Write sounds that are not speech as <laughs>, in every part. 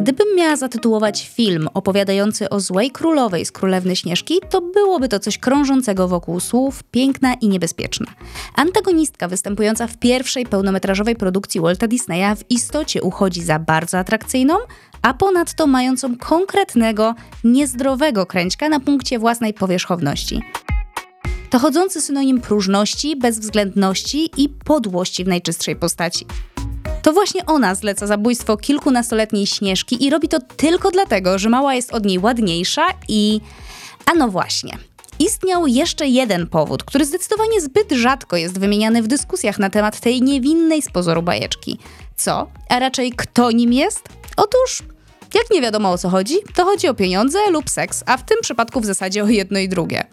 Gdybym miała zatytułować film opowiadający o złej królowej z Królewny Śnieżki, to byłoby to coś krążącego wokół słów, piękna i niebezpieczna. Antagonistka występująca w pierwszej pełnometrażowej produkcji Walta Disneya w istocie uchodzi za bardzo atrakcyjną, a ponadto mającą konkretnego, niezdrowego kręćka na punkcie własnej powierzchowności. To chodzący synonim próżności, bezwzględności i podłości w najczystszej postaci. To właśnie ona zleca zabójstwo kilkunastoletniej Śnieżki i robi to tylko dlatego, że mała jest od niej ładniejsza i... A no właśnie. Istniał jeszcze jeden powód, który zdecydowanie zbyt rzadko jest wymieniany w dyskusjach na temat tej niewinnej z pozoru bajeczki. Co? A raczej kto nim jest? Otóż jak nie wiadomo o co chodzi, to chodzi o pieniądze lub seks, a w tym przypadku w zasadzie o jedno i drugie.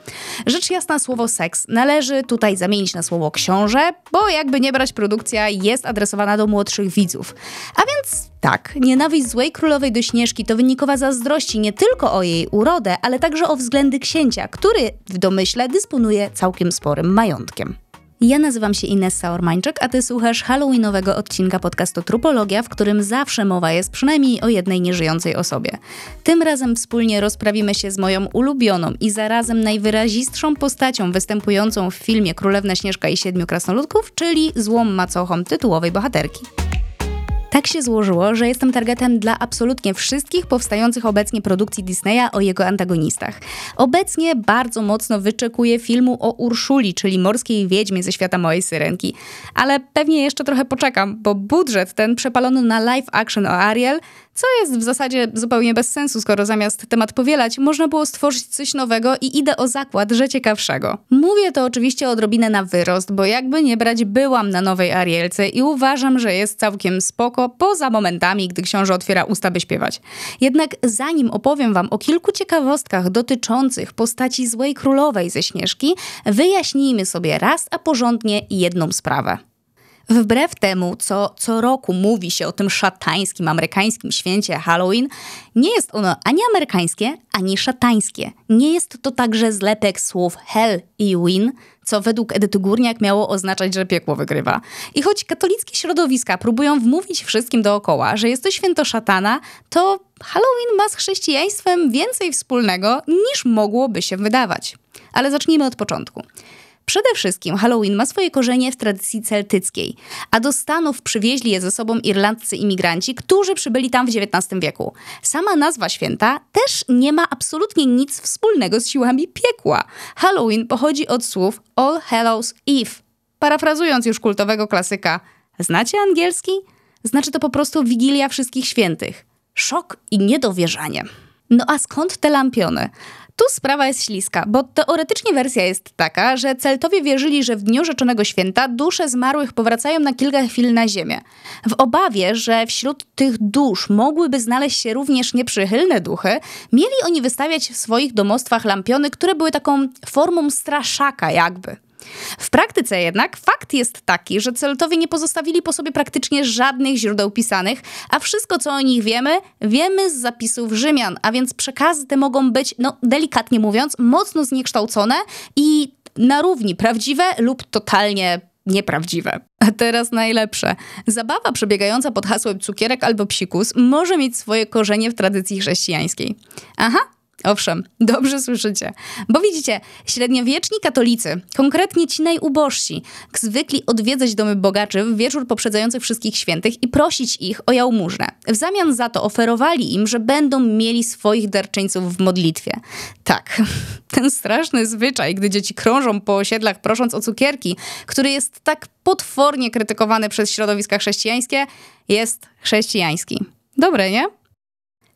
Rzecz jasna, słowo seks należy tutaj zamienić na słowo książę, bo jakby nie brać, produkcja jest adresowana do młodszych widzów. A więc tak, nienawiść złej królowej do Śnieżki to wynikowa zazdrości nie tylko o jej urodę, ale także o względy księcia, który w domyśle dysponuje całkiem sporym majątkiem. Ja nazywam się Inessa Ormańczyk, a ty słuchasz halloweenowego odcinka podcastu Trupologia, w którym zawsze mowa jest przynajmniej o jednej nieżyjącej osobie. Tym razem wspólnie rozprawimy się z moją ulubioną i zarazem najwyrazistszą postacią występującą w filmie Królewna Śnieżka i Siedmiu Krasnoludków, czyli złą macochą tytułowej bohaterki. Tak się złożyło, że jestem targetem dla absolutnie wszystkich powstających obecnie produkcji Disneya o jego antagonistach. Obecnie bardzo mocno wyczekuję filmu o Urszuli, czyli morskiej wiedźmie ze świata mojej syrenki. Ale pewnie jeszcze trochę poczekam, bo budżet ten przepalono na live action o Ariel co jest w zasadzie zupełnie bez sensu, skoro zamiast temat powielać, można było stworzyć coś nowego i idę o zakład, że ciekawszego. Mówię to oczywiście odrobinę na wyrost, bo jakby nie brać, byłam na nowej Arielce i uważam, że jest całkiem spoko, poza momentami, gdy książę otwiera usta, by śpiewać. Jednak zanim opowiem wam o kilku ciekawostkach dotyczących postaci złej królowej ze Śnieżki, wyjaśnijmy sobie raz a porządnie jedną sprawę. Wbrew temu, co co roku mówi się o tym szatańskim amerykańskim święcie Halloween, nie jest ono ani amerykańskie, ani szatańskie. Nie jest to także zlepek słów hell i win, co według Edyty Górniak miało oznaczać, że piekło wygrywa. I choć katolickie środowiska próbują wmówić wszystkim dookoła, że jest to święto szatana, to Halloween ma z chrześcijaństwem więcej wspólnego niż mogłoby się wydawać. Ale zacznijmy od początku. Przede wszystkim Halloween ma swoje korzenie w tradycji celtyckiej, a do Stanów przywieźli je ze sobą irlandzcy imigranci, którzy przybyli tam w XIX wieku. Sama nazwa święta też nie ma absolutnie nic wspólnego z siłami piekła. Halloween pochodzi od słów All Hallows Eve. Parafrazując już kultowego klasyka, znacie angielski? Znaczy to po prostu Wigilia Wszystkich Świętych. Szok i niedowierzanie. No a skąd te lampiony? Tu sprawa jest śliska, bo teoretycznie wersja jest taka, że Celtowie wierzyli, że w dniu rzeczonego święta dusze zmarłych powracają na kilka chwil na ziemię. W obawie, że wśród tych dusz mogłyby znaleźć się również nieprzychylne duchy, mieli oni wystawiać w swoich domostwach lampiony, które były taką formą straszaka jakby. W praktyce jednak fakt jest taki, że Celtowie nie pozostawili po sobie praktycznie żadnych źródeł pisanych, a wszystko co o nich wiemy, wiemy z zapisów Rzymian, a więc przekazy te mogą być, no delikatnie mówiąc, mocno zniekształcone i na równi prawdziwe lub totalnie nieprawdziwe. A teraz najlepsze. Zabawa przebiegająca pod hasłem cukierek albo psikus może mieć swoje korzenie w tradycji chrześcijańskiej. Aha, Owszem, <laughs> dobrze słyszycie. Bo widzicie, średniowieczni katolicy, konkretnie ci najubożsi, zwykli odwiedzać domy bogaczy w wieczór poprzedzający wszystkich świętych i prosić ich o jałmużnę. W zamian za to oferowali im, że będą mieli swoich darczyńców w modlitwie. Tak, <laughs> ten straszny zwyczaj, gdy dzieci krążą po osiedlach prosząc o cukierki, który jest tak potwornie krytykowany przez środowiska chrześcijańskie, jest chrześcijański. Dobre, nie?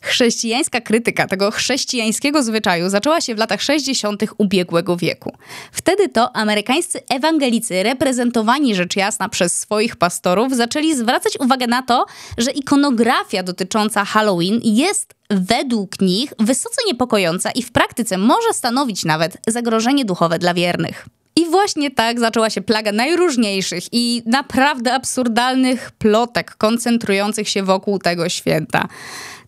Chrześcijańska krytyka tego chrześcijańskiego zwyczaju zaczęła się w latach 60. ubiegłego wieku. Wtedy to amerykańscy ewangelicy, reprezentowani rzecz jasna przez swoich pastorów, zaczęli zwracać uwagę na to, że ikonografia dotycząca Halloween jest według nich wysoce niepokojąca i w praktyce może stanowić nawet zagrożenie duchowe dla wiernych. I właśnie tak zaczęła się plaga najróżniejszych i naprawdę absurdalnych plotek koncentrujących się wokół tego święta.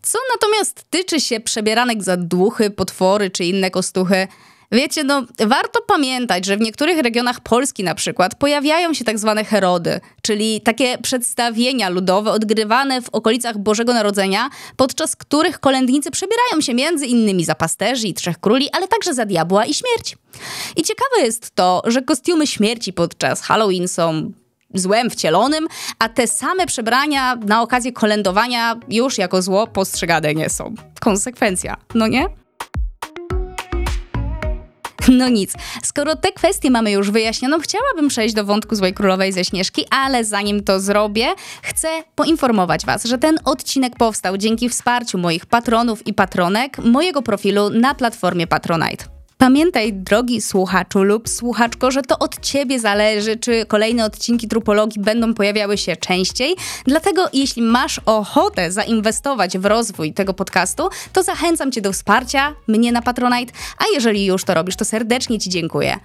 Co natomiast tyczy się przebieranek za duchy, potwory czy inne kostuchy, Wiecie, no warto pamiętać, że w niektórych regionach Polski na przykład pojawiają się tak zwane herody, czyli takie przedstawienia ludowe odgrywane w okolicach Bożego Narodzenia, podczas których kolędnicy przebierają się między innymi za pasterzy i trzech króli, ale także za diabła i śmierć. I ciekawe jest to, że kostiumy śmierci podczas Halloween są złem wcielonym, a te same przebrania na okazję kolędowania już jako zło postrzegane nie są. Konsekwencja, no nie? No nic, skoro te kwestie mamy już wyjaśnioną, chciałabym przejść do wątku Złej Królowej ze Śnieżki, ale zanim to zrobię, chcę poinformować Was, że ten odcinek powstał dzięki wsparciu moich patronów i patronek mojego profilu na platformie Patronite. Pamiętaj, drogi słuchaczu lub słuchaczko, że to od ciebie zależy, czy kolejne odcinki trupologii będą pojawiały się częściej. Dlatego, jeśli masz ochotę zainwestować w rozwój tego podcastu, to zachęcam cię do wsparcia mnie na Patronite, a jeżeli już to robisz, to serdecznie ci dziękuję.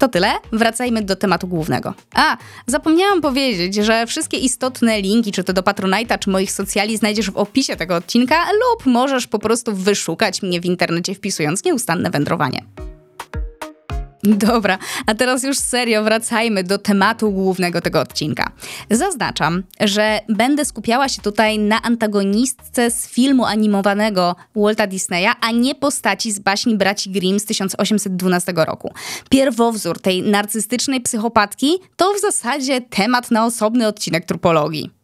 To tyle, wracajmy do tematu głównego. A, zapomniałam powiedzieć, że wszystkie istotne linki, czy to do Patronite'a, czy moich socjali, znajdziesz w opisie tego odcinka, lub możesz po prostu wyszukać mnie w internecie wpisując nieustanne wędrowanie. Dobra, a teraz już serio wracajmy do tematu głównego tego odcinka. Zaznaczam, że będę skupiała się tutaj na antagonistce z filmu animowanego Walta Disneya, a nie postaci z baśni braci Grimm z 1812 roku. Pierwowzór tej narcystycznej psychopatki to w zasadzie temat na osobny odcinek trupologii.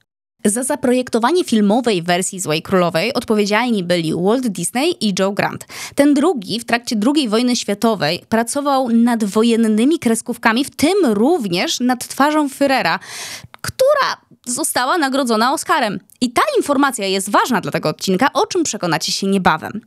Za zaprojektowanie filmowej wersji Złej Królowej odpowiedzialni byli Walt Disney i Joe Grant. Ten drugi w trakcie II wojny światowej pracował nad wojennymi kreskówkami, w tym również nad twarzą Führera, która została nagrodzona Oscarem. I ta informacja jest ważna dla tego odcinka, o czym przekonacie się niebawem.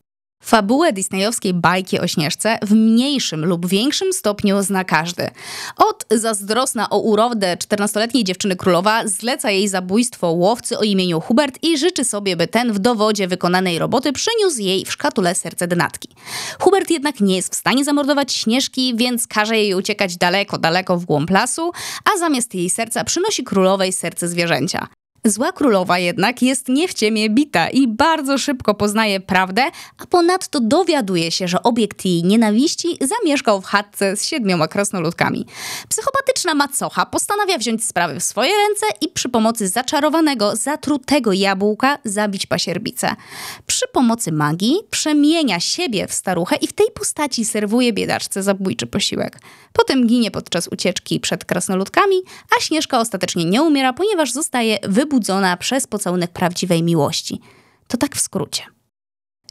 Fabułę disneyowskiej bajki o Śnieżce w mniejszym lub większym stopniu zna każdy. Od zazdrosna o urodę 14-letniej dziewczyny królowa zleca jej zabójstwo łowcy o imieniu Hubert i życzy sobie, by ten w dowodzie wykonanej roboty przyniósł jej w szkatule serce denatki. Hubert jednak nie jest w stanie zamordować Śnieżki, więc każe jej uciekać daleko, daleko w głąb lasu, a zamiast jej serca przynosi królowej serce zwierzęcia. Zła królowa jednak jest nie w ciemię bita i bardzo szybko poznaje prawdę, a ponadto dowiaduje się, że obiekt jej nienawiści zamieszkał w chatce z siedmioma krasnoludkami. Psychopatyczna macocha postanawia wziąć sprawy w swoje ręce i przy pomocy zaczarowanego, zatrutego jabłka zabić pasierbicę. Przy pomocy magii przemienia siebie w staruchę i w tej postaci serwuje biedaczce zabójczy posiłek. Potem ginie podczas ucieczki przed krasnoludkami, a Śnieżka ostatecznie nie umiera, ponieważ zostaje wybudowana wybudzona przez pocałunek prawdziwej miłości. To tak w skrócie.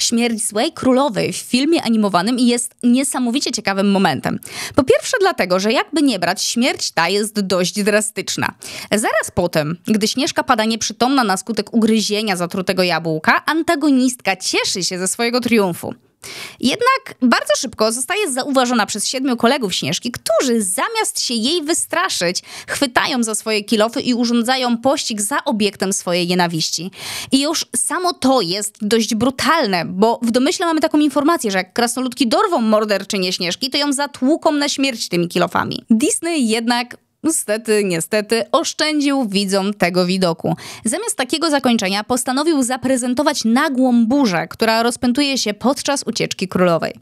Śmierć złej królowej w filmie animowanym jest niesamowicie ciekawym momentem. Po pierwsze dlatego, że jakby nie brać, śmierć ta jest dość drastyczna. Zaraz potem, gdy Śnieżka pada nieprzytomna na skutek ugryzienia zatrutego jabłka, antagonistka cieszy się ze swojego triumfu. Jednak bardzo szybko zostaje zauważona przez siedmiu kolegów Śnieżki, którzy zamiast się jej wystraszyć, chwytają za swoje kilofy i urządzają pościg za obiektem swojej nienawiści. I już samo to jest dość brutalne, bo w domyśle mamy taką informację, że jak krasnoludki dorwą morderczynię Śnieżki, to ją zatłuką na śmierć tymi kilofami. Disney jednak Niestety, niestety, oszczędził widzom tego widoku. Zamiast takiego zakończenia postanowił zaprezentować nagłą burzę, która rozpętuje się podczas ucieczki królowej.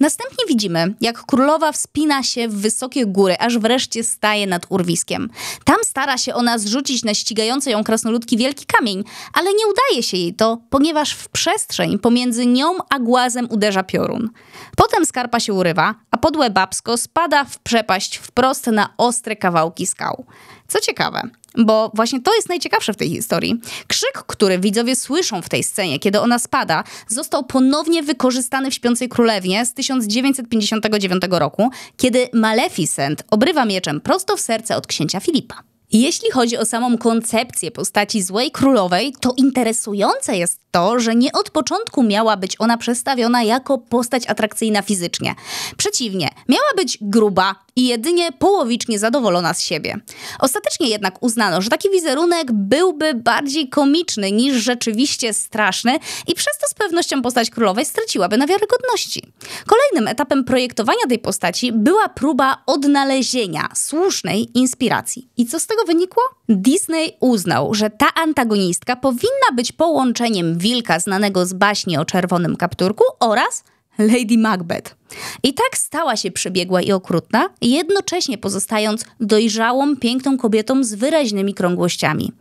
Następnie widzimy, jak królowa wspina się w wysokie góry, aż wreszcie staje nad urwiskiem. Tam stara się ona zrzucić na ścigające ją krasnoludki wielki kamień, ale nie udaje się jej to, ponieważ w przestrzeń pomiędzy nią a głazem uderza piorun. Potem skarpa się urywa, a podłe babsko spada w przepaść wprost na ostre kawałki skał. Co ciekawe, bo właśnie to jest najciekawsze w tej historii. Krzyk, który widzowie słyszą w tej scenie, kiedy ona spada, został ponownie wykorzystany w Śpiącej Królewie z 1959 roku, kiedy Maleficent obrywa mieczem prosto w serce od księcia Filipa. Jeśli chodzi o samą koncepcję postaci złej królowej, to interesujące jest to, że nie od początku miała być ona przedstawiona jako postać atrakcyjna fizycznie. Przeciwnie, miała być gruba i jedynie połowicznie zadowolona z siebie. Ostatecznie jednak uznano, że taki wizerunek byłby bardziej komiczny niż rzeczywiście straszny i przez to z pewnością postać królowej straciłaby na wiarygodności. Kolejnym etapem projektowania tej postaci była próba odnalezienia słusznej inspiracji. I co z tego wynikło? Disney uznał, że ta antagonistka powinna być połączeniem wilka znanego z baśni o czerwonym kapturku oraz Lady Macbeth. I tak stała się przebiegła i okrutna, jednocześnie pozostając dojrzałą, piękną kobietą z wyraźnymi krągłościami.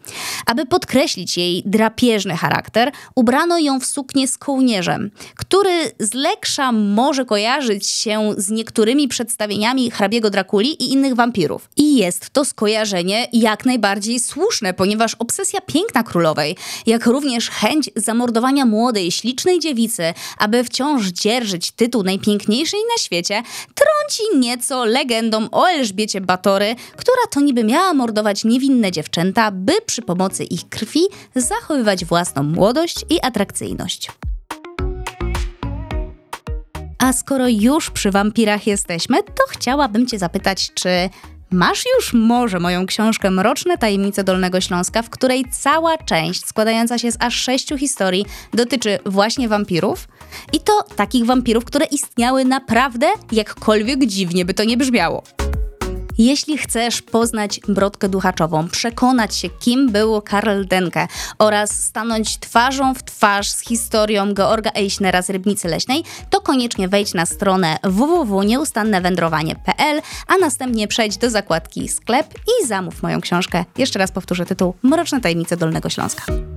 Aby podkreślić jej drapieżny charakter, ubrano ją w suknię z kołnierzem, który z leksza może kojarzyć się z niektórymi przedstawieniami hrabiego Drakuli i innych wampirów. I jest to skojarzenie jak najbardziej słuszne, ponieważ obsesja piękna królowej, jak również chęć zamordowania młodej, ślicznej dziewicy, aby wciąż dzierżyć tytuł na świecie, trąci nieco legendą o Elżbiecie Batory, która to niby miała mordować niewinne dziewczęta, by przy pomocy ich krwi zachowywać własną młodość i atrakcyjność. A skoro już przy wampirach jesteśmy, to chciałabym Cię zapytać, czy Masz już może moją książkę Mroczne Tajemnice Dolnego Śląska, w której cała część składająca się z aż sześciu historii dotyczy właśnie wampirów. I to takich wampirów, które istniały naprawdę, jakkolwiek dziwnie by to nie brzmiało. Jeśli chcesz poznać Brodkę Duchaczową, przekonać się, kim był Karl Denke oraz stanąć twarzą w twarz z historią Georga Eichnera z Rybnicy Leśnej, to koniecznie wejdź na stronę www.nieustannewędrowanie.pl, a następnie przejdź do zakładki sklep i zamów moją książkę. Jeszcze raz powtórzę tytuł Mroczne tajemnice Dolnego Śląska.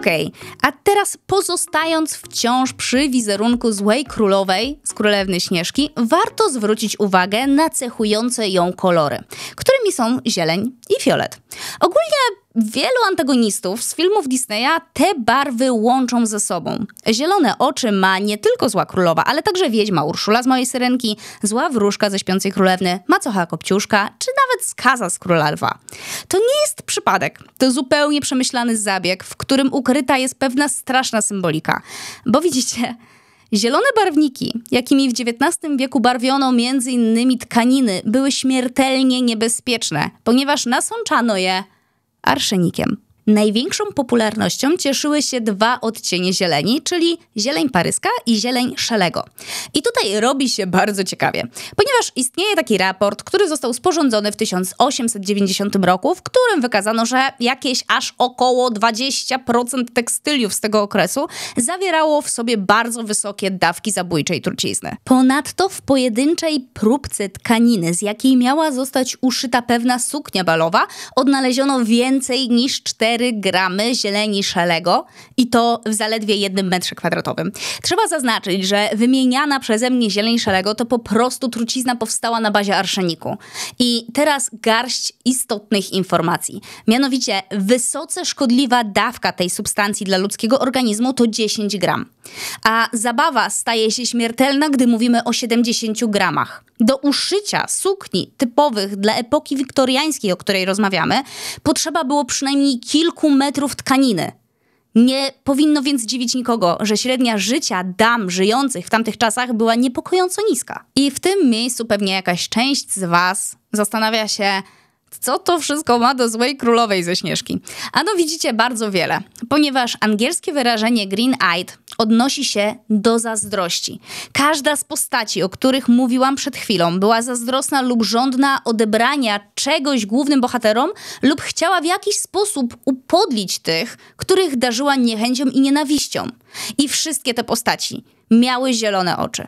Okej, okay. a teraz pozostając wciąż przy wizerunku złej królowej z Królewny Śnieżki, warto zwrócić uwagę na cechujące ją kolory, którymi są zieleń i fiolet. Ogólnie Wielu antagonistów z filmów Disneya te barwy łączą ze sobą. Zielone oczy ma nie tylko Zła Królowa, ale także Wiedźma Urszula z Mojej Syrenki, Zła Wróżka ze Śpiącej Królewny, Macocha Kopciuszka, czy nawet Skaza z Króla Lwa. To nie jest przypadek. To zupełnie przemyślany zabieg, w którym ukryta jest pewna straszna symbolika. Bo widzicie... Zielone barwniki, jakimi w XIX wieku barwiono m.in. tkaniny, były śmiertelnie niebezpieczne, ponieważ nasączano je arszenikiem. Największą popularnością cieszyły się dwa odcienie zieleni, czyli zieleń paryska i zieleń szelego. I tutaj robi się bardzo ciekawie, ponieważ istnieje taki raport, który został sporządzony w 1890 roku, w którym wykazano, że jakieś aż około 20% tekstyliów z tego okresu zawierało w sobie bardzo wysokie dawki zabójczej trucizny. Ponadto w pojedynczej próbce tkaniny, z jakiej miała zostać uszyta pewna suknia balowa, odnaleziono więcej niż 4 4 gramy zieleni szalego i to w zaledwie jednym metrze kwadratowym. Trzeba zaznaczyć, że wymieniana przeze mnie zieleń szalego to po prostu trucizna powstała na bazie arszeniku. I teraz garść istotnych informacji. Mianowicie wysoce szkodliwa dawka tej substancji dla ludzkiego organizmu to 10 gram. A zabawa staje się śmiertelna, gdy mówimy o 70 gramach. Do uszycia sukni typowych dla epoki wiktoriańskiej, o której rozmawiamy, potrzeba było przynajmniej kilku metrów tkaniny. Nie powinno więc dziwić nikogo, że średnia życia dam żyjących w tamtych czasach była niepokojąco niska. I w tym miejscu pewnie jakaś część z Was zastanawia się, co to wszystko ma do złej królowej ze Śnieżki? Ano widzicie bardzo wiele, ponieważ angielskie wyrażenie green-eyed odnosi się do zazdrości. Każda z postaci, o których mówiłam przed chwilą, była zazdrosna lub żądna odebrania czegoś głównym bohaterom lub chciała w jakiś sposób upodlić tych, których darzyła niechęcią i nienawiścią. I wszystkie te postaci miały zielone oczy.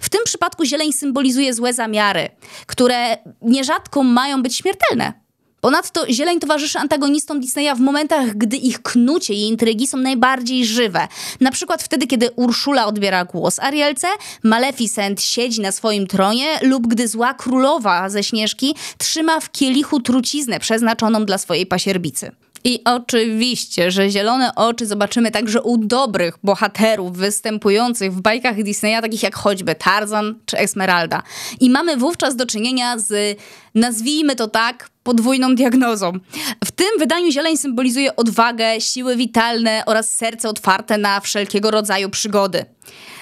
W tym przypadku zieleń symbolizuje złe zamiary, które nierzadko mają być śmiertelne. Ponadto zieleń towarzyszy antagonistom Disneya w momentach, gdy ich knucie i intrygi są najbardziej żywe. Na przykład wtedy, kiedy Urszula odbiera głos Arielce, Maleficent siedzi na swoim tronie lub gdy zła królowa ze Śnieżki trzyma w kielichu truciznę przeznaczoną dla swojej pasierbicy. I oczywiście, że zielone oczy zobaczymy także u dobrych bohaterów występujących w bajkach Disneya, takich jak choćby Tarzan czy Esmeralda. I mamy wówczas do czynienia z, nazwijmy to tak, podwójną diagnozą. W tym wydaniu zieleń symbolizuje odwagę, siły witalne oraz serce otwarte na wszelkiego rodzaju przygody.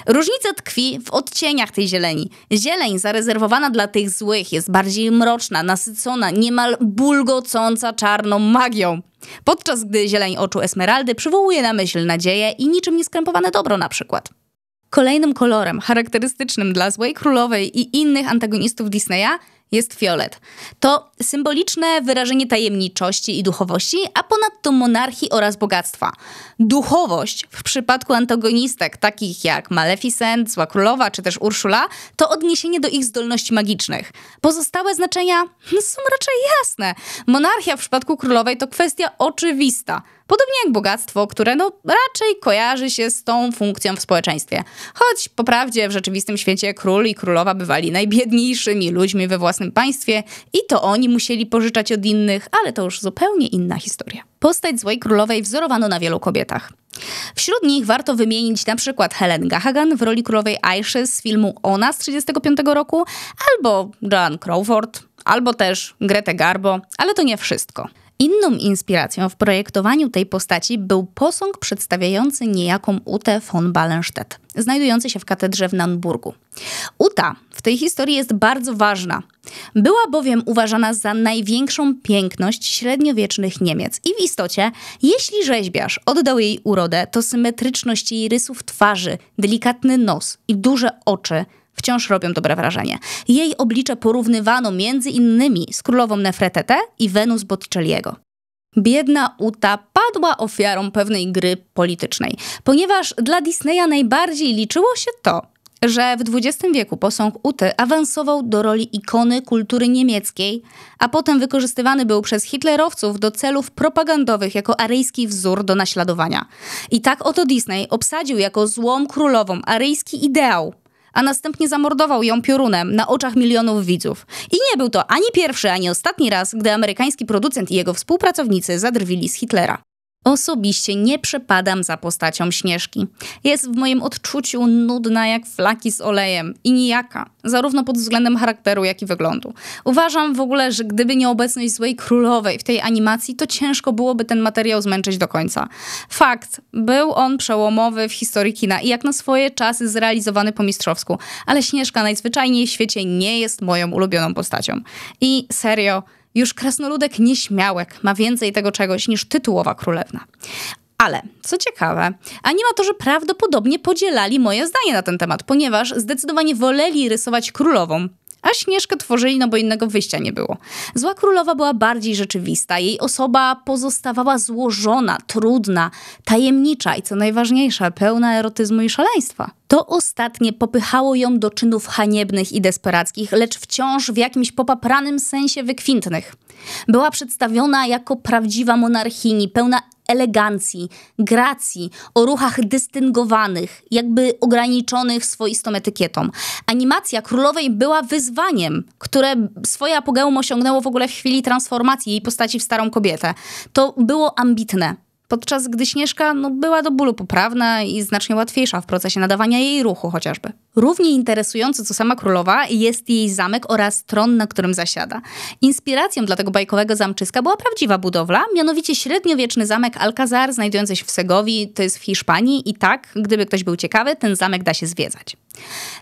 Różnica tkwi w odcieniach tej zieleni. Zieleń zarezerwowana dla tych złych jest bardziej mroczna, nasycona, niemal bulgocąca czarną magią. Podczas gdy zieleń oczu Esmeraldy przywołuje na myśl nadzieję i niczym nieskrępowane dobro na przykład. Kolejnym kolorem charakterystycznym dla Złej Królowej i innych antagonistów Disneya jest fiolet. To symboliczne wyrażenie tajemniczości i duchowości, a ponadto monarchii oraz bogactwa. Duchowość w przypadku antagonistek takich jak Maleficent, Zła Królowa czy też Urszula to odniesienie do ich zdolności magicznych. Pozostałe znaczenia są raczej jasne. Monarchia w przypadku królowej to kwestia oczywista. Podobnie jak bogactwo, które no raczej kojarzy się z tą funkcją w społeczeństwie. Choć po prawdzie w rzeczywistym świecie król i królowa bywali najbiedniejszymi ludźmi we własnym państwie i to oni musieli pożyczać od innych, ale to już zupełnie inna historia. Postać złej królowej wzorowano na wielu kobietach. Wśród nich warto wymienić na przykład Helen Gahagan w roli królowej Aiszy z filmu Ona z 1935 roku, albo Joan Crawford, albo też Gretę Garbo, ale to nie wszystko. Inną inspiracją w projektowaniu tej postaci był posąg przedstawiający niejaką Utę von Ballenstedt, znajdujący się w katedrze w Nanburgu. Uta w tej historii jest bardzo ważna. Była bowiem uważana za największą piękność średniowiecznych Niemiec i w istocie, jeśli rzeźbiarz oddał jej urodę, to symetryczność jej rysów twarzy, delikatny nos i duże oczy – wciąż robią dobre wrażenie. Jej oblicze porównywano między innymi z królową Nefretete i Wenus Botticelliego. Biedna Uta padła ofiarą pewnej gry politycznej, ponieważ dla Disneya najbardziej liczyło się to, że w XX wieku posąg Uty awansował do roli ikony kultury niemieckiej, a potem wykorzystywany był przez hitlerowców do celów propagandowych jako aryjski wzór do naśladowania. I tak oto Disney obsadził jako złą królową aryjski ideał, a następnie zamordował ją piorunem na oczach milionów widzów. I nie był to ani pierwszy, ani ostatni raz, gdy amerykański producent i jego współpracownicy zadrwili z Hitlera. Osobiście nie przepadam za postacią Śnieżki. Jest w moim odczuciu nudna jak flaki z olejem i nijaka, zarówno pod względem charakteru, jak i wyglądu. Uważam w ogóle, że gdyby nie obecność Złej Królowej w tej animacji, to ciężko byłoby ten materiał zmęczyć do końca. Fakt, był on przełomowy w historii kina i jak na swoje czasy zrealizowany po mistrzowsku, ale Śnieżka najzwyczajniej w świecie nie jest moją ulubioną postacią. I serio, już krasnoludek nieśmiałek ma więcej tego czegoś niż tytułowa królewna. Ale, co ciekawe, animatorzy prawdopodobnie podzielali moje zdanie na ten temat, ponieważ zdecydowanie woleli rysować królową, a Śnieżkę tworzyli, no bo innego wyjścia nie było. Zła królowa była bardziej rzeczywista, jej osoba pozostawała złożona, trudna, tajemnicza i co najważniejsze, pełna erotyzmu i szaleństwa. To ostatnie popychało ją do czynów haniebnych i desperackich, lecz wciąż w jakimś popapranym sensie wykwintnych. Była przedstawiona jako prawdziwa monarchini, pełna elegancji, gracji, o ruchach dystyngowanych, jakby ograniczonych swoistą etykietą. Animacja królowej była wyzwaniem, które swoje apogeum osiągnęło w ogóle w chwili transformacji jej postaci w starą kobietę. To było ambitne podczas gdy Śnieżka no, była do bólu poprawna i znacznie łatwiejsza w procesie nadawania jej ruchu chociażby. Równie interesujący co sama królowa jest jej zamek oraz tron, na którym zasiada. Inspiracją dla tego bajkowego zamczyska była prawdziwa budowla, mianowicie średniowieczny zamek Alcazar znajdujący się w Segowi, to jest w Hiszpanii i tak, gdyby ktoś był ciekawy, ten zamek da się zwiedzać.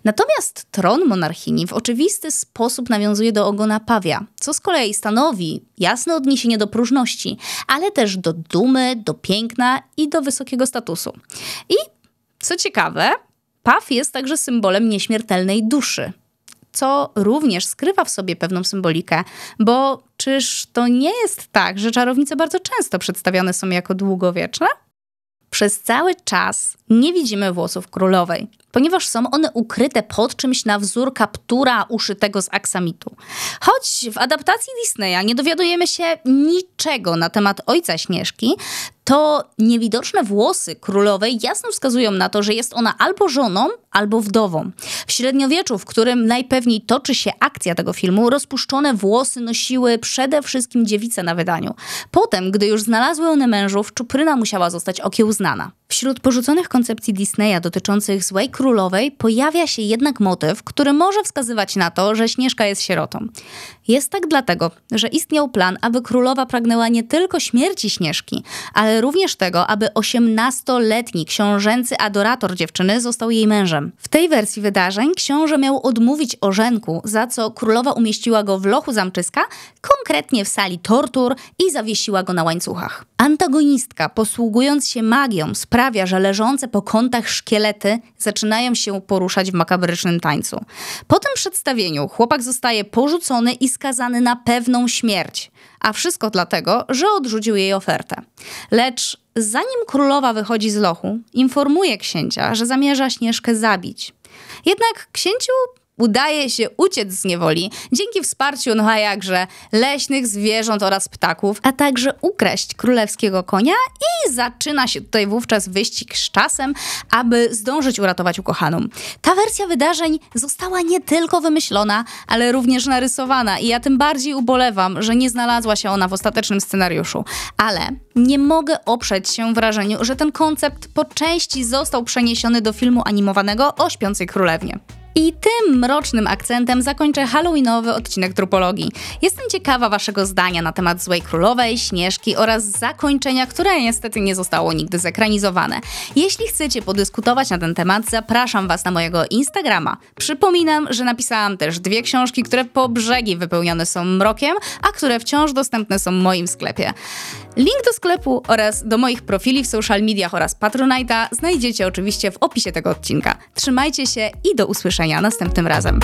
Natomiast tron monarchini w oczywisty sposób nawiązuje do ogona pawia, co z kolei stanowi jasne odniesienie do próżności, ale też do dumy, do piękna i do wysokiego statusu. I co ciekawe, paw jest także symbolem nieśmiertelnej duszy co również skrywa w sobie pewną symbolikę, bo czyż to nie jest tak, że czarownice bardzo często przedstawione są jako długowieczne? Przez cały czas nie widzimy włosów królowej, ponieważ są one ukryte pod czymś na wzór kaptura uszytego z aksamitu. Choć w adaptacji Disneya nie dowiadujemy się niczego na temat ojca Śnieżki, to niewidoczne włosy królowej jasno wskazują na to, że jest ona albo żoną, albo wdową. W średniowieczu, w którym najpewniej toczy się akcja tego filmu, rozpuszczone włosy nosiły przede wszystkim dziewice na wydaniu. Potem, gdy już znalazły one mężów, czupryna musiała zostać okiełznana. Wśród porzuconych koncepcji Disneya dotyczących złej królowej pojawia się jednak motyw, który może wskazywać na to, że Śnieżka jest sierotą. Jest tak dlatego, że istniał plan, aby królowa pragnęła nie tylko śmierci Śnieżki, ale również tego, aby 18-letni książęcy adorator dziewczyny został jej mężem. W tej wersji wydarzeń książę miał odmówić orzenku, za co królowa umieściła go w lochu zamczyska, konkretnie w sali tortur i zawiesiła go na łańcuchach. Antagonistka, posługując się magią, sprawia, że leżące po kątach szkielety zaczynają się poruszać w makabrycznym tańcu. Po tym przedstawieniu chłopak zostaje porzucony i skazany na pewną śmierć. A wszystko dlatego, że odrzucił jej ofertę. Lecz zanim królowa wychodzi z lochu, informuje księcia, że zamierza Śnieżkę zabić. Jednak księciu udaje się uciec z niewoli dzięki wsparciu, no a jakże, leśnych zwierząt oraz ptaków, a także ukraść królewskiego konia i zaczyna się tutaj wówczas wyścig z czasem, aby zdążyć uratować ukochaną. Ta wersja wydarzeń została nie tylko wymyślona, ale również narysowana i ja tym bardziej ubolewam, że nie znalazła się ona w ostatecznym scenariuszu. Ale nie mogę oprzeć się wrażeniu, że ten koncept po części został przeniesiony do filmu animowanego o Śpiącej Królewnie. I tym mrocznym akcentem zakończę halloweenowy odcinek Trupologii. Jestem ciekawa Waszego zdania na temat Złej Królowej, Śnieżki oraz zakończenia, które niestety nie zostało nigdy zekranizowane. Jeśli chcecie podyskutować na ten temat, zapraszam Was na mojego Instagrama. Przypominam, że napisałam też dwie książki, które po brzegi wypełnione są mrokiem, a które wciąż dostępne są w moim sklepie. Link do sklepu oraz do moich profili w social mediach oraz Patronite'a znajdziecie oczywiście w opisie tego odcinka. Trzymajcie się i do usłyszenia następnym razem.